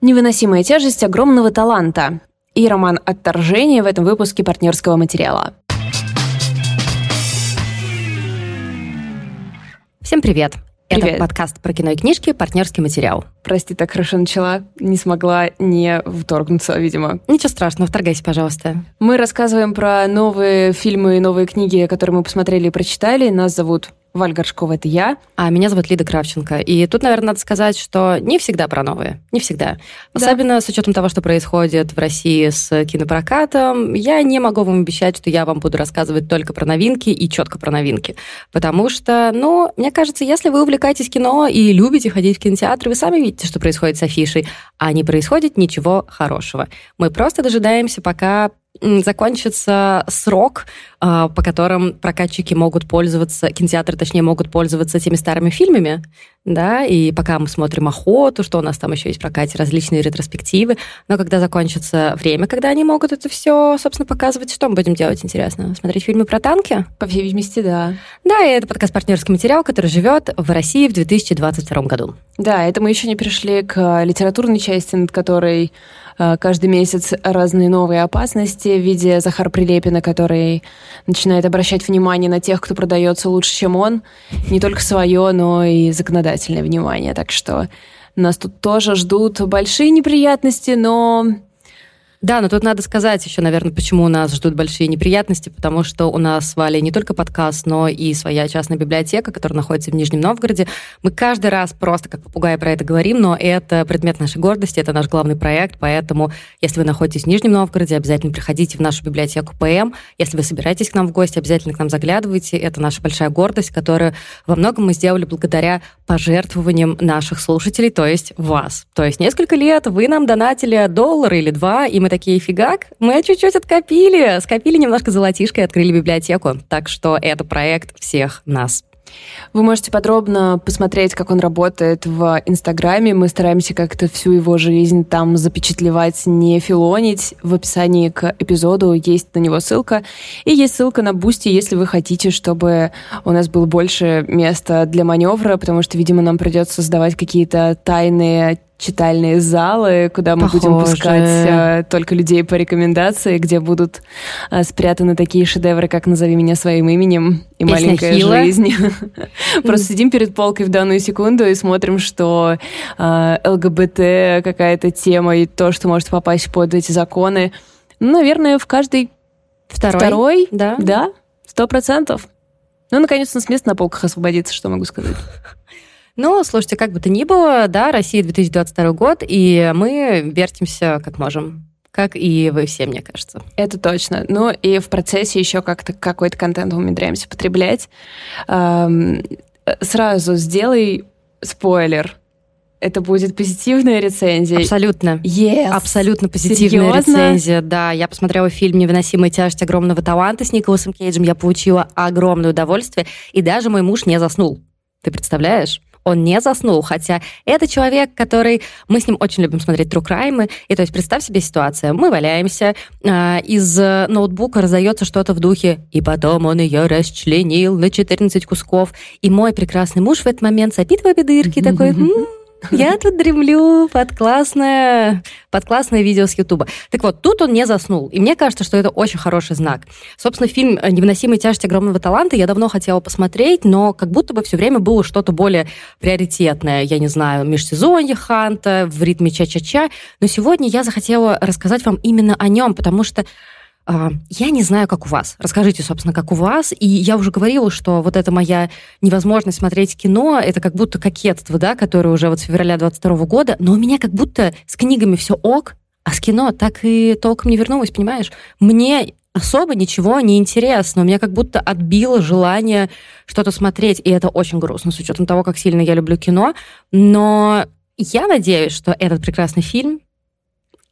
Невыносимая тяжесть огромного таланта. И роман «Отторжение» в этом выпуске партнерского материала. Всем привет! Привет. Это подкаст про кино и книжки «Партнерский материал». Прости, так хорошо начала. Не смогла не вторгнуться, видимо. Ничего страшного, вторгайся, пожалуйста. Мы рассказываем про новые фильмы и новые книги, которые мы посмотрели и прочитали. Нас зовут Валь Горшкова — это я. А меня зовут Лида Кравченко. И тут, наверное, надо сказать, что не всегда про новые. Не всегда. Да. Особенно с учетом того, что происходит в России с кинопрокатом, я не могу вам обещать, что я вам буду рассказывать только про новинки и четко про новинки. Потому что, ну, мне кажется, если вы увлекаетесь кино и любите ходить в кинотеатр, вы сами видите, что происходит с афишей, а не происходит ничего хорошего. Мы просто дожидаемся, пока закончится срок, а, по которым прокатчики могут пользоваться, кинотеатры, точнее, могут пользоваться теми старыми фильмами, да, и пока мы смотрим «Охоту», что у нас там еще есть в прокате, различные ретроспективы, но когда закончится время, когда они могут это все, собственно, показывать, что мы будем делать, интересно? Смотреть фильмы про танки? По всей видимости, да. Да, и это подкаст «Партнерский материал», который живет в России в 2022 году. Да, это мы еще не перешли к литературной части, над которой э, каждый месяц разные новые опасности в виде Захара Прилепина, который начинает обращать внимание на тех, кто продается лучше, чем он. Не только свое, но и законодательное внимание. Так что нас тут тоже ждут большие неприятности, но Да, но тут надо сказать еще, наверное, почему нас ждут большие неприятности, потому что у нас с Валей не только подкаст, но и своя частная библиотека, которая находится в Нижнем Новгороде. Мы каждый раз просто как попугаи про это говорим, но это предмет нашей гордости, это наш главный проект, поэтому если вы находитесь в Нижнем Новгороде, обязательно приходите в нашу библиотеку ПМ. Если вы собираетесь к нам в гости, обязательно к нам заглядывайте. Это наша большая гордость, которую во многом мы сделали благодаря пожертвованиям наших слушателей, то есть вас. То есть несколько лет вы нам донатили доллар или два, и мы такие, фигак, мы чуть-чуть откопили, скопили немножко золотишко и открыли библиотеку. Так что это проект всех нас. Вы можете подробно посмотреть, как он работает в Инстаграме. Мы стараемся как-то всю его жизнь там запечатлевать, не филонить. В описании к эпизоду есть на него ссылка. И есть ссылка на Бусти, если вы хотите, чтобы у нас было больше места для маневра, потому что, видимо, нам придется создавать какие-то тайные читальные залы, куда мы будем Похоже. пускать э, только людей по рекомендации, где будут э, спрятаны такие шедевры, как «Назови меня своим именем» и Песня «Маленькая Ахилла. жизнь». Просто сидим перед полкой в данную секунду и смотрим, что э, ЛГБТ какая-то тема и то, что может попасть под эти законы. Ну, наверное, в каждый Второй. второй, Да. да, сто процентов. Ну, наконец-то с места на полках освободится, что могу сказать. Ну, слушайте, как бы то ни было, да, Россия 2022 год, и мы вертимся как можем. Как и вы все, мне кажется. Это точно. Ну и в процессе еще как-то какой-то контент умудряемся потреблять. Эм, Сразу сделай спойлер. Это будет позитивная рецензия. Абсолютно. Yes. Абсолютно позитивная Серьезно? рецензия. Да, я посмотрела фильм «Невыносимая тяжесть огромного таланта» с Николасом Кейджем. Я получила огромное удовольствие. И даже мой муж не заснул. Ты представляешь? Он не заснул, хотя это человек, который... Мы с ним очень любим смотреть true crime. И то есть представь себе ситуацию. Мы валяемся, а, из э, ноутбука раздается что-то в духе, и потом он ее расчленил на 14 кусков. И мой прекрасный муж в этот момент сопит в обе дырки, такой... «М, я тут дремлю под классное, под классное видео с Ютуба. Так вот, тут он не заснул. И мне кажется, что это очень хороший знак. Собственно, фильм «Невыносимая тяжесть огромного таланта» я давно хотела посмотреть, но как будто бы все время было что-то более приоритетное. Я не знаю, межсезонье Ханта, в ритме ча-ча-ча. Но сегодня я захотела рассказать вам именно о нем, потому что Я не знаю, как у вас. Расскажите, собственно, как у вас. И я уже говорила, что вот эта моя невозможность смотреть кино, это как будто кокетство, да, которое уже вот с февраля 22 года, но у меня как будто с книгами все ок, а с кино так и толком не вернулась, понимаешь? Мне особо ничего не интересно. У меня как будто отбило желание что-то смотреть, и это очень грустно, с учетом того, как сильно я люблю кино. Но я надеюсь, что этот прекрасный фильм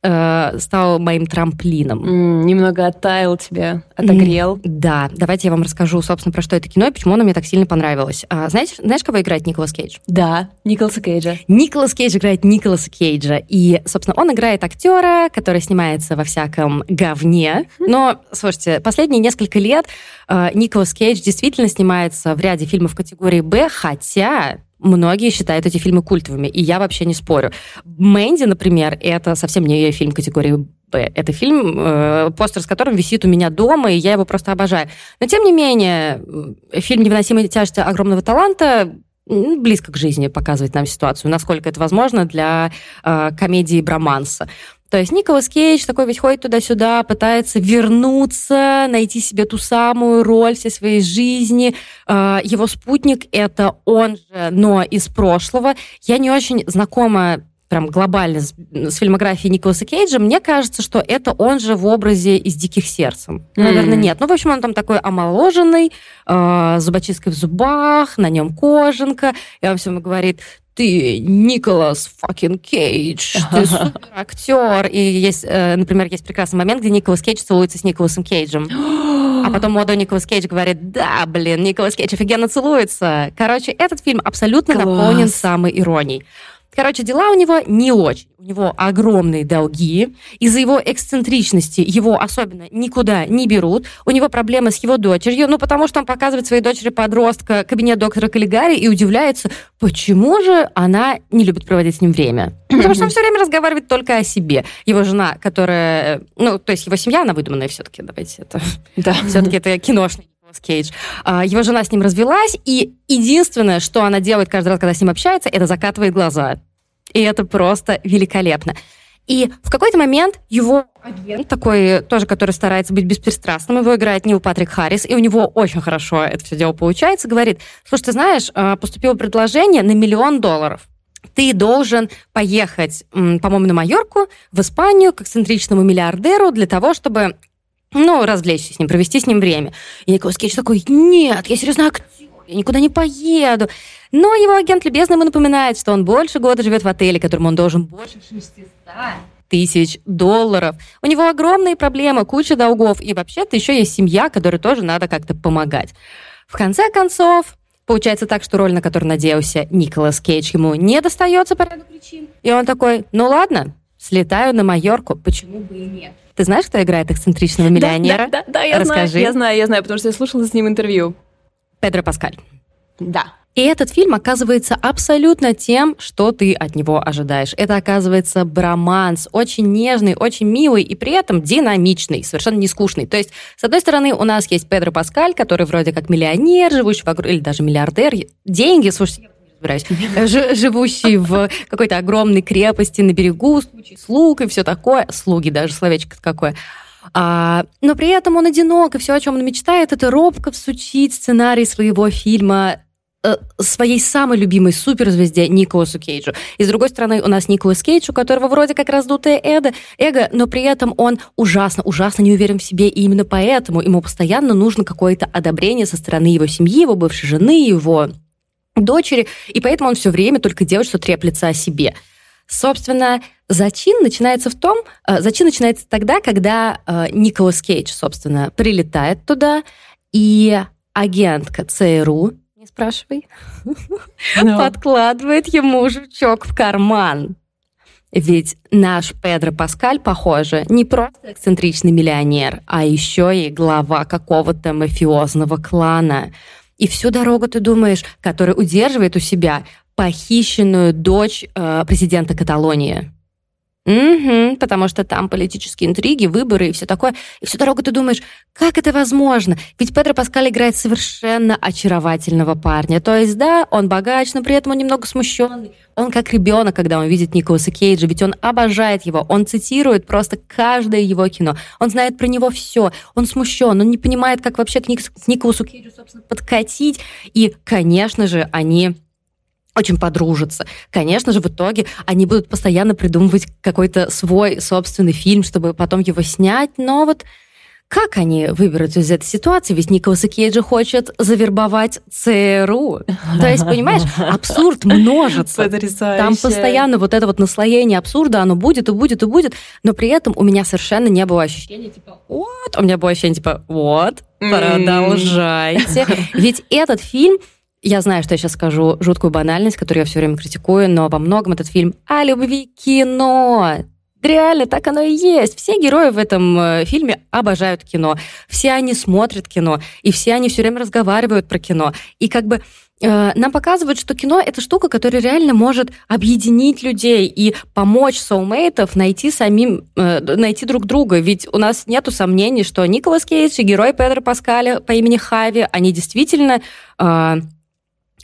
э, стал моим трамплином. М, Немного оттаял тебя, отогрел. Да, давайте я вам расскажу, собственно, про что это кино и почему оно мне так сильно понравилось. А, знаете, знаешь, кого играет Николас Кейдж? Да, Николаса Кейджа. Николас Кейдж играет Николаса Кейджа. И, собственно, он играет актера, который снимается во всяком говне. Но, слушайте, последние несколько лет э, Николас Кейдж действительно снимается в ряде фильмов категории «Б», хотя Многие считают эти фильмы культовыми, и я вообще не спорю. «Мэнди», например, это совсем не фильм категории Б. Это фильм, э, постер с которым висит у меня дома, и я его просто обожаю. Но, тем не менее, фильм «Невыносимая тяжесть огромного таланта» близко к жизни показывает нам ситуацию, насколько это возможно для э, комедии Броманса. То есть Николас Кейдж такой ведь ходит туда-сюда, пытается вернуться, найти себе ту самую роль всей своей жизни. А, его спутник — это он же, но из прошлого. Я не очень знакома прям глобально с, с фильмографией Николаса Кейджа, мне кажется, что это он же в образе из «Диких сердцем». Mm. Наверное, нет. Ну, в общем, он там такой омоложенный, э, зубочисткой в зубах, на нем кожанка, и он всем говорит, ты Николас факин Кейдж, ты супер актер. И есть, э, например, есть прекрасный момент, где Николас Кейдж целуется с Николасом Кейджем. А потом молодой Николас Кейдж говорит, да, блин, Николас Кейдж офигенно целуется. Короче, этот фильм абсолютно Класс. наполнен самой иронией. Короче, дела у него не очень. У него огромные долги. Из-за его эксцентричности его особенно никуда не берут. У него проблемы с его дочерью, ну, потому что он показывает своей дочери подростка кабинет доктора Каллигари и удивляется, почему же она не любит проводить с ним время. Потому что он все время разговаривает только о себе. Его жена, которая... Ну, то есть его семья, она выдуманная все-таки, давайте это... Да. Все-таки это киношный Кейдж. А, его жена с ним развелась, и единственное, что она делает каждый раз, когда с ним общается, это закатывает глаза. И это просто великолепно. И в какой-то момент его агент, такой тоже, который старается быть беспристрастным, его играет Нил Патрик Харрис, и у него очень хорошо это все дело получается, говорит, слушай, ты знаешь, а, поступило предложение на миллион долларов. Ты должен поехать, по-моему, на Майорку, в Испанию, к эксцентричному миллиардеру для того, чтобы ну, развлечься с ним, провести с ним время. И Николас Кейдж такой, нет, я серьезно актер, я никуда не поеду. Но его агент любезно ему напоминает, что он больше года живет в отеле, которому он должен больше 600 тысяч долларов. У него огромные проблемы, куча долгов, и вообще-то еще есть семья, которой тоже надо как-то помогать. В конце концов, получается так, что роль, на которую надеялся Николас Кейдж, ему не достается по ряду причин. И он такой, ну ладно, слетаю на Майорку, почему бы и нет. Ты знаешь, кто играет эксцентричного миллионера? Да, да, да, да я Расскажи. знаю, я знаю, я знаю, потому что я слушала с ним интервью. Педро Паскаль. Да. И этот фильм оказывается абсолютно тем, что ты от него ожидаешь. Это оказывается броманс, очень нежный, очень милый и при этом динамичный, совершенно не скучный. То есть, с одной стороны, у нас есть Педро Паскаль, который вроде как миллионер, живущий в огр... или даже миллиардер. Деньги, слушайте, разбираюсь, живущий в какой-то огромной крепости на берегу, слуг и все такое, слуги даже, словечко какое. А, но при этом он одинок, и все, о чем он мечтает, это робко всучить сценарий своего фильма э, своей самой любимой суперзвезде Николасу Кейджу. И с другой стороны, у нас Николас Кейдж, у которого вроде как раздутое эго, эго, но при этом он ужасно, ужасно не уверен в себе, и именно поэтому ему постоянно нужно какое-то одобрение со стороны его семьи, его бывшей жены, его дочери, и поэтому он все время только делает, что треплется о себе. Собственно, зачин начинается в том, э, зачин начинается тогда, когда э, Николас Кейдж, собственно, прилетает туда, и агентка ЦРУ, не спрашивай, no. Ну. подкладывает ему жучок в карман. Ведь наш Педро Паскаль, похоже, не просто эксцентричный миллионер, а еще и глава какого-то мафиозного клана. И всю дорогу ты думаешь, который удерживает у себя похищенную дочь э, президента Каталонии. Угу, потому что там политические интриги, выборы и все такое. И всю дорогу ты думаешь, как это возможно? Ведь Педро Паскаль играет совершенно очаровательного парня. То есть, да, он богач, но при этом он немного смущенный. Он как ребенок, когда он видит Николаса Кейджа, ведь он обожает его. Он цитирует просто каждое его кино. Он знает про него все. Он смущен, он не понимает, как вообще к, к Николасу Кейджу, собственно, подкатить. И, конечно же, они очень подружатся. Конечно же, в итоге они будут постоянно придумывать какой-то свой собственный фильм, чтобы потом его снять, но вот как они выберутся из этой ситуации? Ведь Николас Кейджи хочет завербовать ЦРУ. То есть, понимаешь, абсурд множится. Потрясающе. Там постоянно вот это вот наслоение абсурда, оно будет и будет и будет, но при этом у меня совершенно не было ощущения типа «вот», у меня было ощущение типа «вот, продолжайте». Ведь этот фильм я знаю, что я сейчас скажу жуткую банальность, которую я все время критикую, но во многом этот фильм о любви кино. Реально, так оно и есть. Все герои в этом э, фильме обожают кино. Все они смотрят кино, и все они все время разговаривают про кино. И как бы э, нам показывают, что кино это штука, которая реально может объединить людей и помочь соумейтов найти самим, э, найти друг друга. Ведь у нас нету сомнений, что Николас Кейдж и герой Педро Паскаля по имени Хави, они действительно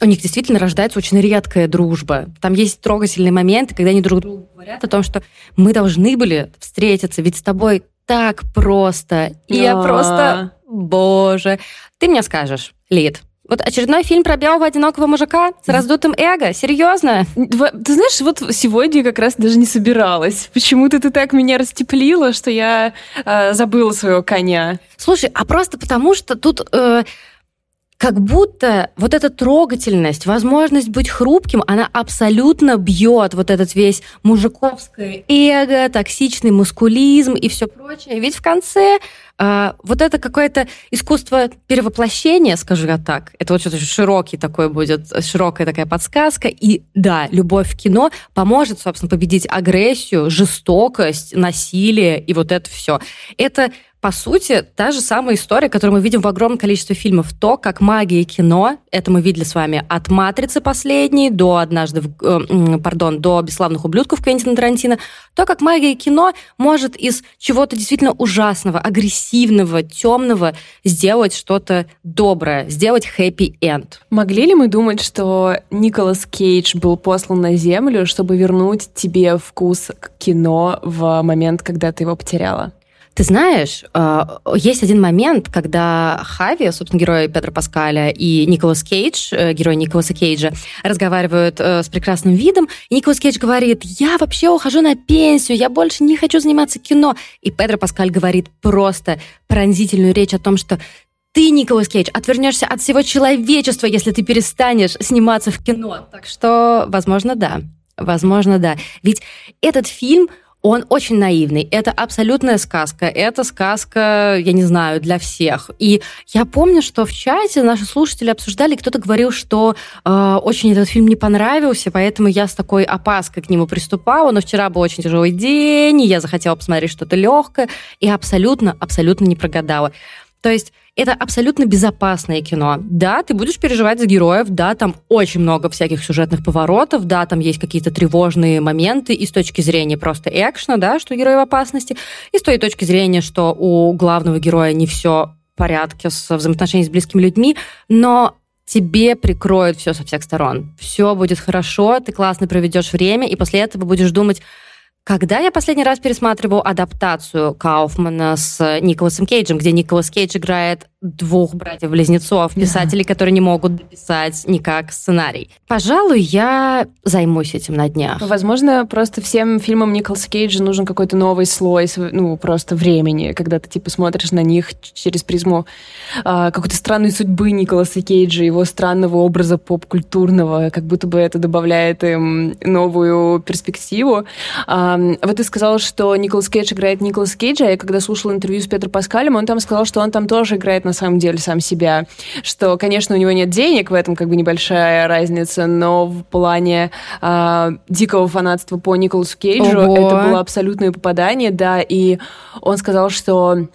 у них действительно рождается очень редкая дружба. Там есть трогательные моменты, когда они друг другу говорят о том, что мы должны были встретиться, ведь с тобой так просто. И я просто, боже. Ты мне скажешь, Лид, вот очередной фильм про белого одинокого мужика с раздутым эго? Серьезно? Ты знаешь, вот сегодня как раз даже не собиралась. Почему-то ты так меня растеплила, что я э, забыла своего коня. Слушай, а просто потому, что тут... Э, как будто вот эта трогательность, возможность быть хрупким, она абсолютно бьет вот этот весь мужиковское эго, токсичный мускулизм и все прочее. Ведь в конце э, вот это какое-то искусство перевоплощения, скажу я так, это вот что-то широкий такой будет, широкая такая подсказка. И да, любовь в кино поможет, собственно, победить агрессию, жестокость, насилие и вот это все. Это по сути, та же самая история, которую мы видим в огромном количестве фильмов. То, как магия кино, это мы видели с вами от «Матрицы» последней до «Однажды», в, э, пардон, до «Бесславных ублюдков» Квентина Тарантино, то, как магия кино может из чего-то действительно ужасного, агрессивного, темного сделать что-то доброе, сделать хэппи-энд. Могли ли мы думать, что Николас Кейдж был послан на Землю, чтобы вернуть тебе вкус к кино в момент, когда ты его потеряла? Ты знаешь, э, есть один момент, когда Хави, собственно, герой Петра Паскаля, и Николас Кейдж, э, герой Николаса Кейджа, разговаривают э, с прекрасным видом, и Николас Кейдж говорит, я вообще ухожу на пенсию, я больше не хочу заниматься кино. И Петро Паскаль говорит просто пронзительную речь о том, что ты, Николас Кейдж, отвернешься от всего человечества, если ты перестанешь сниматься в кино. Так что, возможно, да. Возможно, да. Ведь этот фильм он очень наивный. Это абсолютная сказка. Это сказка, я не знаю, для всех. И я помню, что в чате наши слушатели обсуждали, кто-то говорил, что э, очень этот фильм не понравился, поэтому я с такой опаской к нему приступала. Но вчера был очень тяжелый день, и я захотела посмотреть что-то легкое, и абсолютно, абсолютно не прогадала. То есть это абсолютно безопасное кино. Да, ты будешь переживать за героев, да, там очень много всяких сюжетных поворотов, да, там есть какие-то тревожные моменты и с точки зрения просто экшна, да, что герой в опасности, и с той точки зрения, что у главного героя не все в порядке с взаимоотношениями с близкими людьми, но тебе прикроют все со всех сторон. Все будет хорошо, ты классно проведешь время, и после этого будешь думать, когда я последний раз пересматривал адаптацию Кауфмана с Николасом Кейджем, где Николас Кейдж играет двух братьев-близнецов, писателей, которые не могут дописать никак сценарий. Пожалуй, я займусь этим на днях. Возможно, просто всем фильмам Николаса Кейджа нужен какой-то новый слой, ну, просто времени, когда ты, типа, смотришь на них через призму э, какой-то странной судьбы Николаса Кейджа, его странного образа поп-культурного, как будто бы это добавляет им новую перспективу. Э, вот ты сказала, что Николас Кейдж играет Николас Кейджа, а я когда слушала интервью с Петром Паскалем, он там сказал, что он там тоже играет на на самом деле сам себя. Что, конечно, у него нет денег, в этом как бы небольшая разница, но в плане э, дикого фанатства по Николасу Кейджу Ого. это было абсолютное попадание, да, и он сказал, что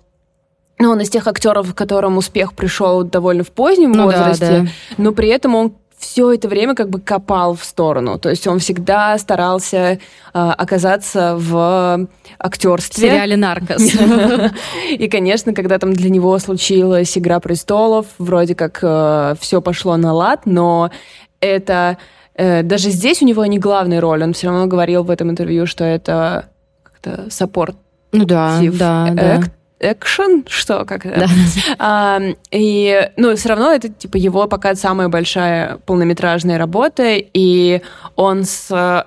ну, он из тех актеров, которым успех пришел довольно в позднем ну, возрасте, да, да. но при этом он все это время как бы копал в сторону. То есть он всегда старался э, оказаться в актерстве. В сериале «Наркос». И, конечно, когда там для него случилась «Игра престолов», вроде как э, все пошло на лад, но это... Э, даже здесь у него не главная роль. Он все равно говорил в этом интервью, что это как-то саппорт. Ну да, да, да экшен, что, как это? Да. А, и, ну, все равно это, типа, его пока самая большая полнометражная работа, и он с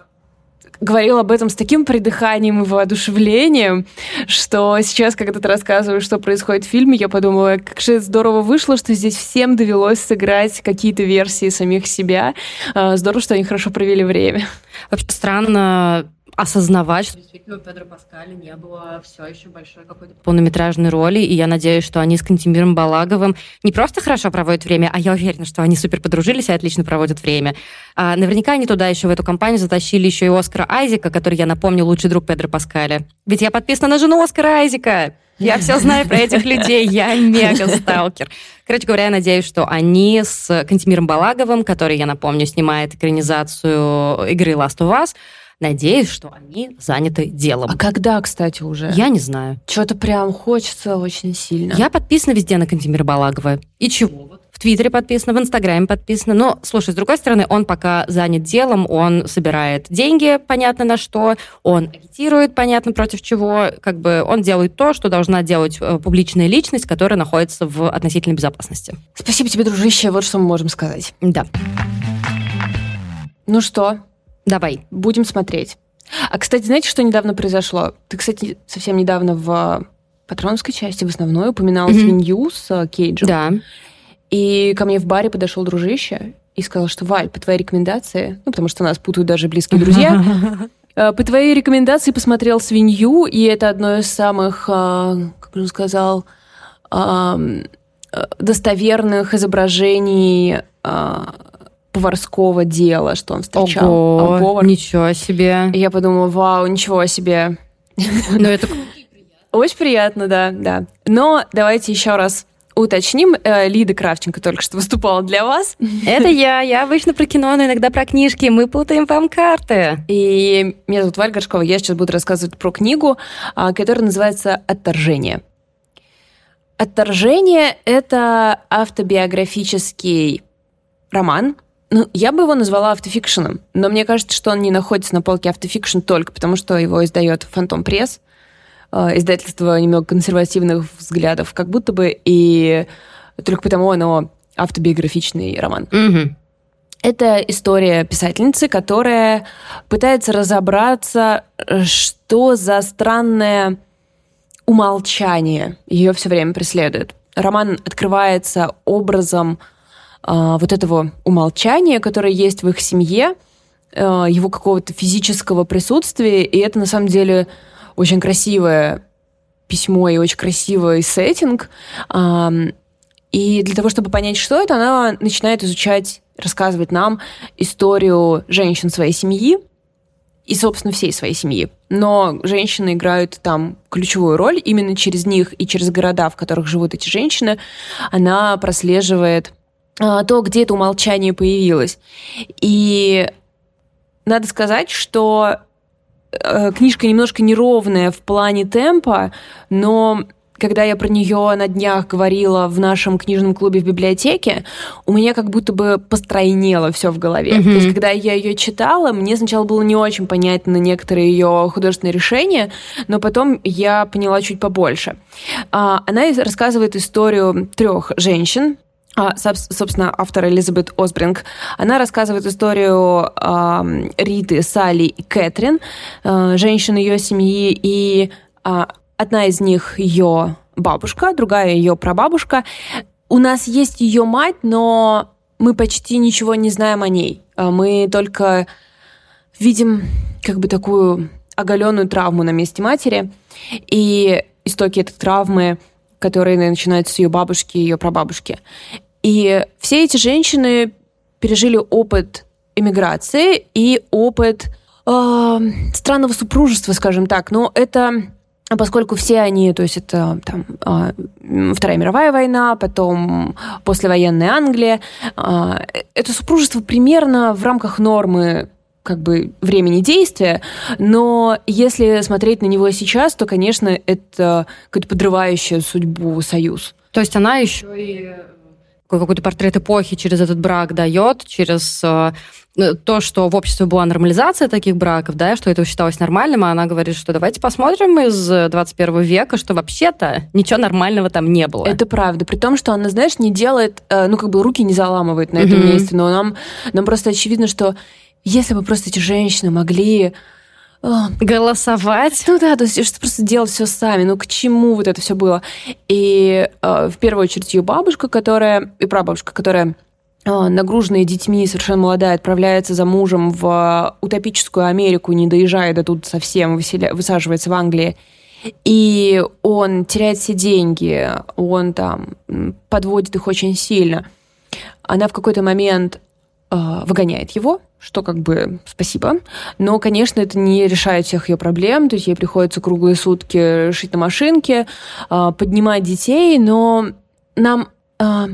говорил об этом с таким придыханием и воодушевлением, что сейчас, когда ты рассказываешь, что происходит в фильме, я подумала, как же здорово вышло, что здесь всем довелось сыграть какие-то версии самих себя. А, здорово, что они хорошо провели время. Вообще странно осознавать, что действительно у Педро Паскаля не было все еще большой какой-то полнометражной роли, и я надеюсь, что они с Кантимиром Балаговым не просто хорошо проводят время, а я уверена, что они супер подружились и отлично проводят время. А наверняка они туда еще в эту компанию затащили еще и Оскара Айзека, который, я напомню, лучший друг Педро Паскаля. Ведь я подписана на жену Оскара Айзека. Я все знаю про этих людей, я мега сталкер. Короче говоря, я надеюсь, что они с Кантимиром Балаговым, который, я напомню, снимает экранизацию игры Last of Us, Надеюсь, что они заняты делом. А когда, кстати, уже? Я не знаю. Что-то прям хочется очень сильно. Я подписана везде на Кантимира Балагова. И чего? В Твиттере подписано, в Инстаграме подписано. Но, слушай, с другой стороны, он пока занят делом, он собирает деньги, понятно на что, он агитирует, понятно против чего, как бы он делает то, что должна делать э, публичная личность, которая находится в относительной безопасности. Спасибо тебе, дружище, вот что мы можем сказать. Да. Ну что, Давай. Будем смотреть. А, кстати, знаете, что недавно произошло? Ты, кстати, совсем недавно в патроновской части, в основной, упоминала mm-hmm. свинью с uh, Кейджем. Да. И ко мне в баре подошел дружище и сказал, что Валь, по твоей рекомендации, ну, потому что нас путают даже близкие друзья, э, по твоей рекомендации посмотрел свинью, и это одно из самых, а, как он сказал, э, достоверных изображений поварского дела, что он встречал. Ого, а повар... ничего себе. И я подумала, вау, ничего себе. Ну, это очень приятно, да, да. Но давайте еще раз уточним. Э, Лида Кравченко только что выступала для вас. Это я. Я обычно про кино, но иногда про книжки. Мы путаем вам карты. И меня зовут Валь Горшкова. Я сейчас буду рассказывать про книгу, а, которая называется «Отторжение». «Отторжение» — это автобиографический роман, ну, я бы его назвала автофикшеном, но мне кажется, что он не находится на полке автофикшн только потому, что его издает Фантом Пресс, э, издательство немного консервативных взглядов, как будто бы, и только потому оно автобиографичный роман. Угу. Это история писательницы, которая пытается разобраться, что за странное умолчание ее все время преследует. Роман открывается образом вот этого умолчания, которое есть в их семье, а, его какого-то физического присутствия, и это на самом деле очень красивое письмо и очень красивый сеттинг. А, и для того, чтобы понять, что это, она начинает изучать, рассказывать нам историю женщин своей семьи и, собственно, всей своей семьи. Но женщины играют там ключевую роль. Именно через них и через города, в которых живут эти женщины, она прослеживает а, то, где это умолчание появилось. И надо сказать, что э, книжка немножко неровная в плане темпа, но когда я про нее на днях говорила в нашем книжном клубе в библиотеке, у меня как будто бы постройнело все в голове. Mm-hmm. То есть, когда я ее читала, мне сначала было не очень понятно некоторые ее художественные решения, но потом я поняла чуть побольше. А, она рассказывает историю трех женщин, а, собственно, автор Элизабет Осбринг, она рассказывает историю э, Риты, Салли и Кэтрин, э, женщин ее семьи, и э, одна из них ее бабушка, другая ее прабабушка. У нас есть ее мать, но мы почти ничего не знаем о ней. Мы только видим как бы такую оголенную травму на месте матери, и истоки этой травмы которые начинаются с ее бабушки и ее прабабушки. И все эти женщины пережили опыт эмиграции и опыт э, странного супружества, скажем так. Но это поскольку все они, то есть это там, э, Вторая мировая война, потом послевоенная Англия, э, это супружество примерно в рамках нормы как бы времени действия, но если смотреть на него сейчас, то, конечно, это какой-то подрывающий судьбу союз. То есть она еще и какой-то портрет эпохи через этот брак дает, через э, то, что в обществе была нормализация таких браков, да, что это считалось нормальным, а она говорит, что давайте посмотрим из 21 века, что вообще-то ничего нормального там не было. Это правда. При том, что она, знаешь, не делает, э, ну, как бы руки не заламывает на этом mm-hmm. месте, но нам, нам просто очевидно, что если бы просто эти женщины могли голосовать. Ну да, то есть что просто делать все сами. Ну к чему вот это все было? И э, в первую очередь ее бабушка, которая и прабабушка, которая нагруженная детьми, совершенно молодая, отправляется за мужем в утопическую Америку, не доезжая до тут совсем, высаживается в Англии. И он теряет все деньги, он там подводит их очень сильно. Она в какой-то момент э, выгоняет его, что как бы спасибо. Но, конечно, это не решает всех ее проблем. То есть ей приходится круглые сутки шить на машинке, э, поднимать детей, но нам, э,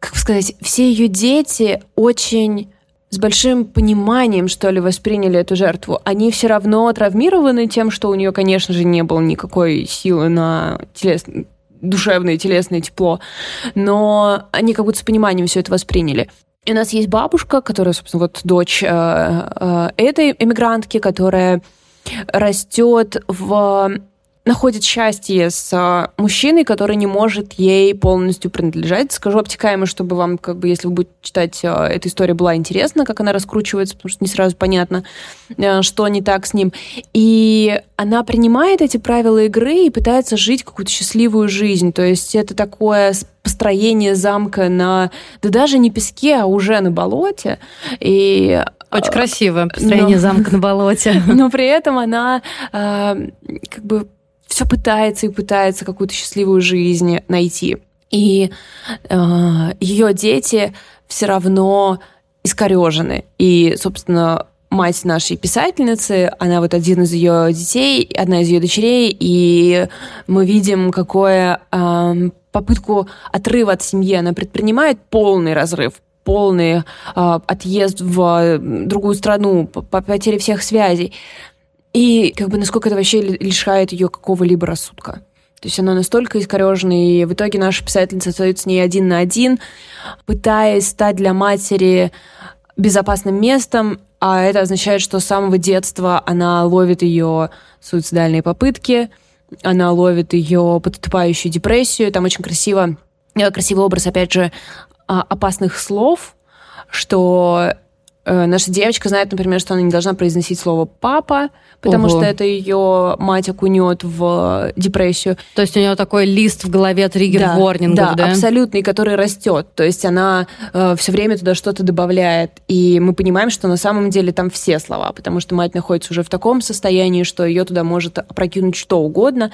как сказать, все ее дети очень с большим пониманием, что ли, восприняли эту жертву. Они все равно травмированы тем, что у нее, конечно же, не было никакой силы на телес... душевное телесное тепло, но они как будто с пониманием все это восприняли. И у нас есть бабушка, которая, собственно, вот дочь э, э, этой эмигрантки, которая растет в находит счастье с а, мужчиной, который не может ей полностью принадлежать. Скажу обтекаемо, чтобы вам, как бы, если вы будете читать а, эту историю, была интересна, как она раскручивается, потому что не сразу понятно, а, что не так с ним. И она принимает эти правила игры и пытается жить какую-то счастливую жизнь. То есть это такое построение замка на, да даже не песке, а уже на болоте. И очень красивое построение но, замка на болоте. Но при этом она э, как бы все пытается и пытается какую-то счастливую жизнь найти. И э, ее дети все равно искорежены. И, собственно, мать нашей писательницы, она вот один из ее детей, одна из ее дочерей, и мы видим, какое э, попытку отрыва от семьи она предпринимает, полный разрыв, полный э, отъезд в другую страну, по потере всех связей. И как бы насколько это вообще лишает ее какого-либо рассудка. То есть она настолько искорежена, и в итоге наша писательница остается с ней один на один, пытаясь стать для матери безопасным местом, а это означает, что с самого детства она ловит ее суицидальные попытки, она ловит ее подступающую депрессию. Там очень красиво, э, красивый образ, опять же, а, опасных слов, что наша девочка знает, например, что она не должна произносить слово «папа», потому Ого. что это ее мать окунет в депрессию. То есть у нее такой лист в голове триггер да, ворнингов, да, да, абсолютный, который растет. То есть она э, все время туда что-то добавляет. И мы понимаем, что на самом деле там все слова, потому что мать находится уже в таком состоянии, что ее туда может опрокинуть что угодно.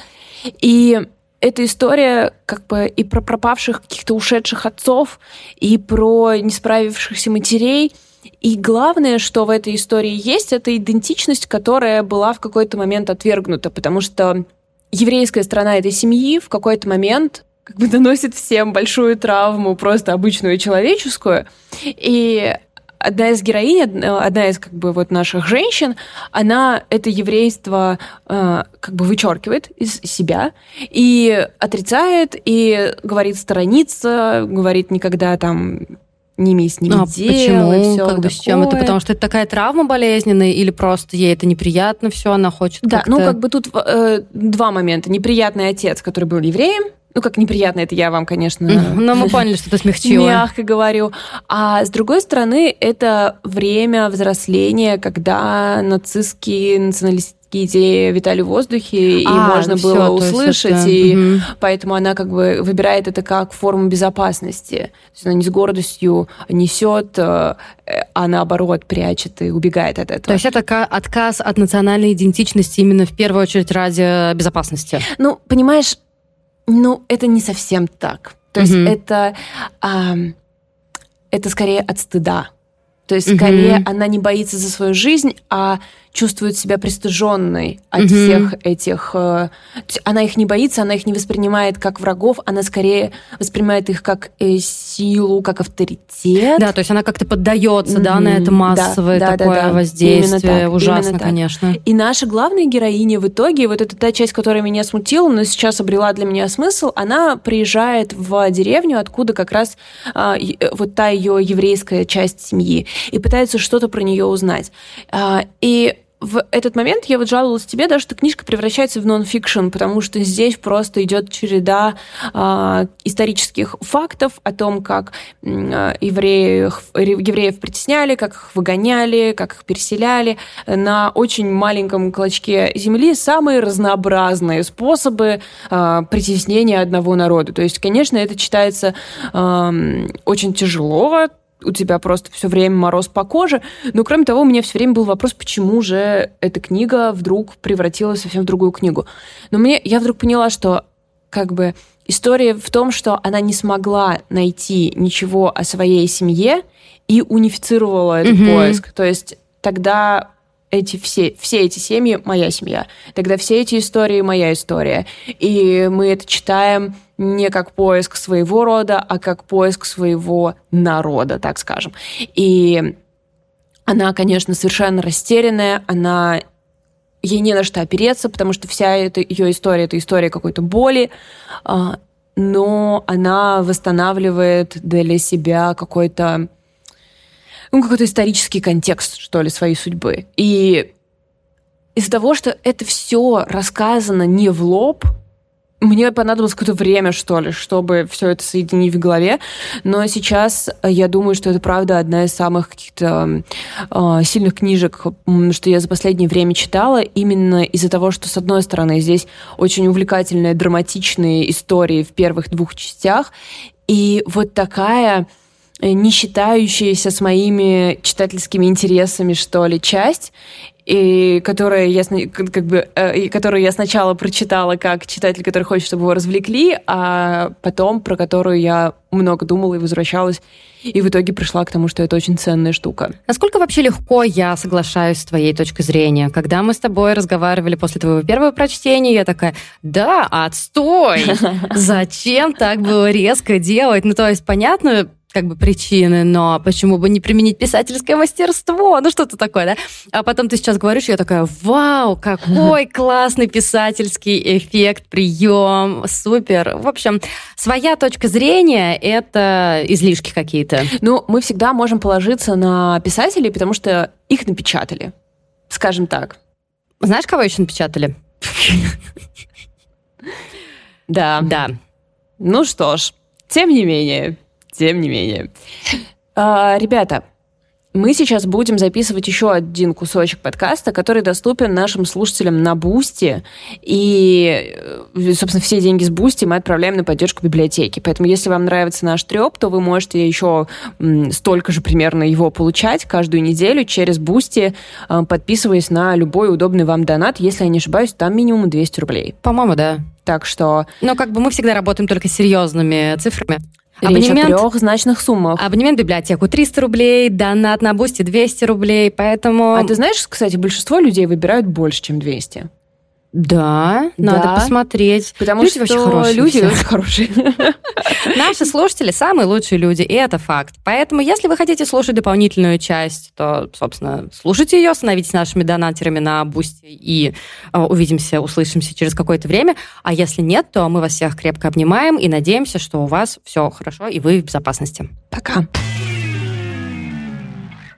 И эта история как бы и про пропавших каких-то ушедших отцов, и про не справившихся матерей – и главное, что в этой истории есть, это идентичность, которая была в какой-то момент отвергнута, потому что еврейская страна этой семьи в какой-то момент как бы доносит всем большую травму, просто обычную человеческую. И одна из героинь, одна из как бы вот наших женщин, она это еврейство э, как бы вычеркивает из себя и отрицает, и говорит сторониться, говорит никогда там не имей с ним а. Почему? Все как бы с чем это? Потому что это такая травма болезненная или просто ей это неприятно все, она хочет Да, ну как бы тут э, два момента. Неприятный отец, который был евреем, ну, как неприятно, это я вам, конечно... Но мы поняли, что ты смягчила. Мягко говорю. А с другой стороны, это время взросления, когда нацистские националистические идеи витали в воздухе, и а, можно все, было услышать, это... и угу. поэтому она как бы выбирает это как форму безопасности. То есть она не с гордостью несет, э, а наоборот прячет и убегает от этого. То есть это отказ от национальной идентичности именно в первую очередь ради безопасности? Ну, понимаешь, ну, это не совсем так. То есть угу. это, а, это скорее от стыда. То есть, скорее, угу. она не боится за свою жизнь, а чувствует себя пристыженной от угу. всех этих... Э, она их не боится, она их не воспринимает как врагов, она скорее воспринимает их как э, силу, как авторитет. Да, то есть она как-то поддается, mm-hmm. да, на это массовое да, такое да, да, воздействие. Именно так, Ужасно, именно конечно. И наша главная героиня в итоге, вот это та часть, которая меня смутила, но сейчас обрела для меня смысл, она приезжает в деревню, откуда как раз э, вот та ее еврейская часть семьи, и пытается что-то про нее узнать. А, и в этот момент я вот жаловалась тебе, даже что книжка превращается в нон-фикшн, потому что здесь просто идет череда э, исторических фактов о том, как э, евреев, евреев притесняли, как их выгоняли, как их переселяли на очень маленьком клочке земли самые разнообразные способы э, притеснения одного народа. То есть, конечно, это читается э, очень тяжело, у тебя просто все время мороз по коже. Но, кроме того, у меня все время был вопрос, почему же эта книга вдруг превратилась совсем в другую книгу. Но мне, я вдруг поняла, что как бы история в том, что она не смогла найти ничего о своей семье и унифицировала этот mm-hmm. поиск. То есть тогда эти все, все эти семьи моя семья. Тогда все эти истории моя история. И мы это читаем не как поиск своего рода, а как поиск своего народа, так скажем. И она, конечно, совершенно растерянная, она ей не на что опереться, потому что вся эта ее история это история какой-то боли, а, но она восстанавливает для себя какой-то ну, какой-то исторический контекст, что ли, своей судьбы. И из-за того, что это все рассказано не в лоб, мне понадобилось какое-то время, что ли, чтобы все это соединить в голове. Но сейчас я думаю, что это правда одна из самых каких-то э, сильных книжек, что я за последнее время читала, именно из-за того, что, с одной стороны, здесь очень увлекательные, драматичные истории в первых двух частях, и вот такая Э, не считающаяся с моими читательскими интересами, что ли, часть, и которая я, как бы, э, которую я сначала прочитала как читатель, который хочет, чтобы его развлекли, а потом про которую я много думала и возвращалась, и в итоге пришла к тому, что это очень ценная штука. Насколько вообще легко я соглашаюсь с твоей точкой зрения? Когда мы с тобой разговаривали после твоего первого прочтения, я такая, да, отстой! Зачем так было резко делать? Ну, то есть, понятно, как бы причины, но почему бы не применить писательское мастерство? Ну, что-то такое, да? А потом ты сейчас говоришь, я такая, вау, какой классный писательский эффект, прием, супер. В общем, своя точка зрения — это излишки какие-то. Ну, мы всегда можем положиться на писателей, потому что их напечатали, скажем так. Знаешь, кого еще напечатали? Да. Да. Ну что ж, тем не менее, тем не менее. А, ребята, мы сейчас будем записывать еще один кусочек подкаста, который доступен нашим слушателям на Бусти. И, э, собственно, все деньги с Бусти мы отправляем на поддержку библиотеки. Поэтому, если вам нравится наш треп, то вы можете еще столько же примерно его получать каждую неделю через Бусти, э, подписываясь на любой удобный вам донат. Если я не ошибаюсь, там минимум 200 рублей. По-моему, да. Так что... Но как бы мы всегда работаем только с серьезными цифрами. Речь абонемент, о трехзначных суммах. Абонемент в библиотеку 300 рублей, донат на Бусти 200 рублей, поэтому... А ты знаешь, кстати, большинство людей выбирают больше, чем 200. Да, надо да. посмотреть. Потому люди что вообще хорошие. Люди все. очень хорошие. Наши слушатели самые лучшие люди, и это факт. Поэтому, если вы хотите слушать дополнительную часть, то, собственно, слушайте ее, становитесь нашими донатерами на Бусти и э, увидимся, услышимся через какое-то время. А если нет, то мы вас всех крепко обнимаем и надеемся, что у вас все хорошо и вы в безопасности. Пока.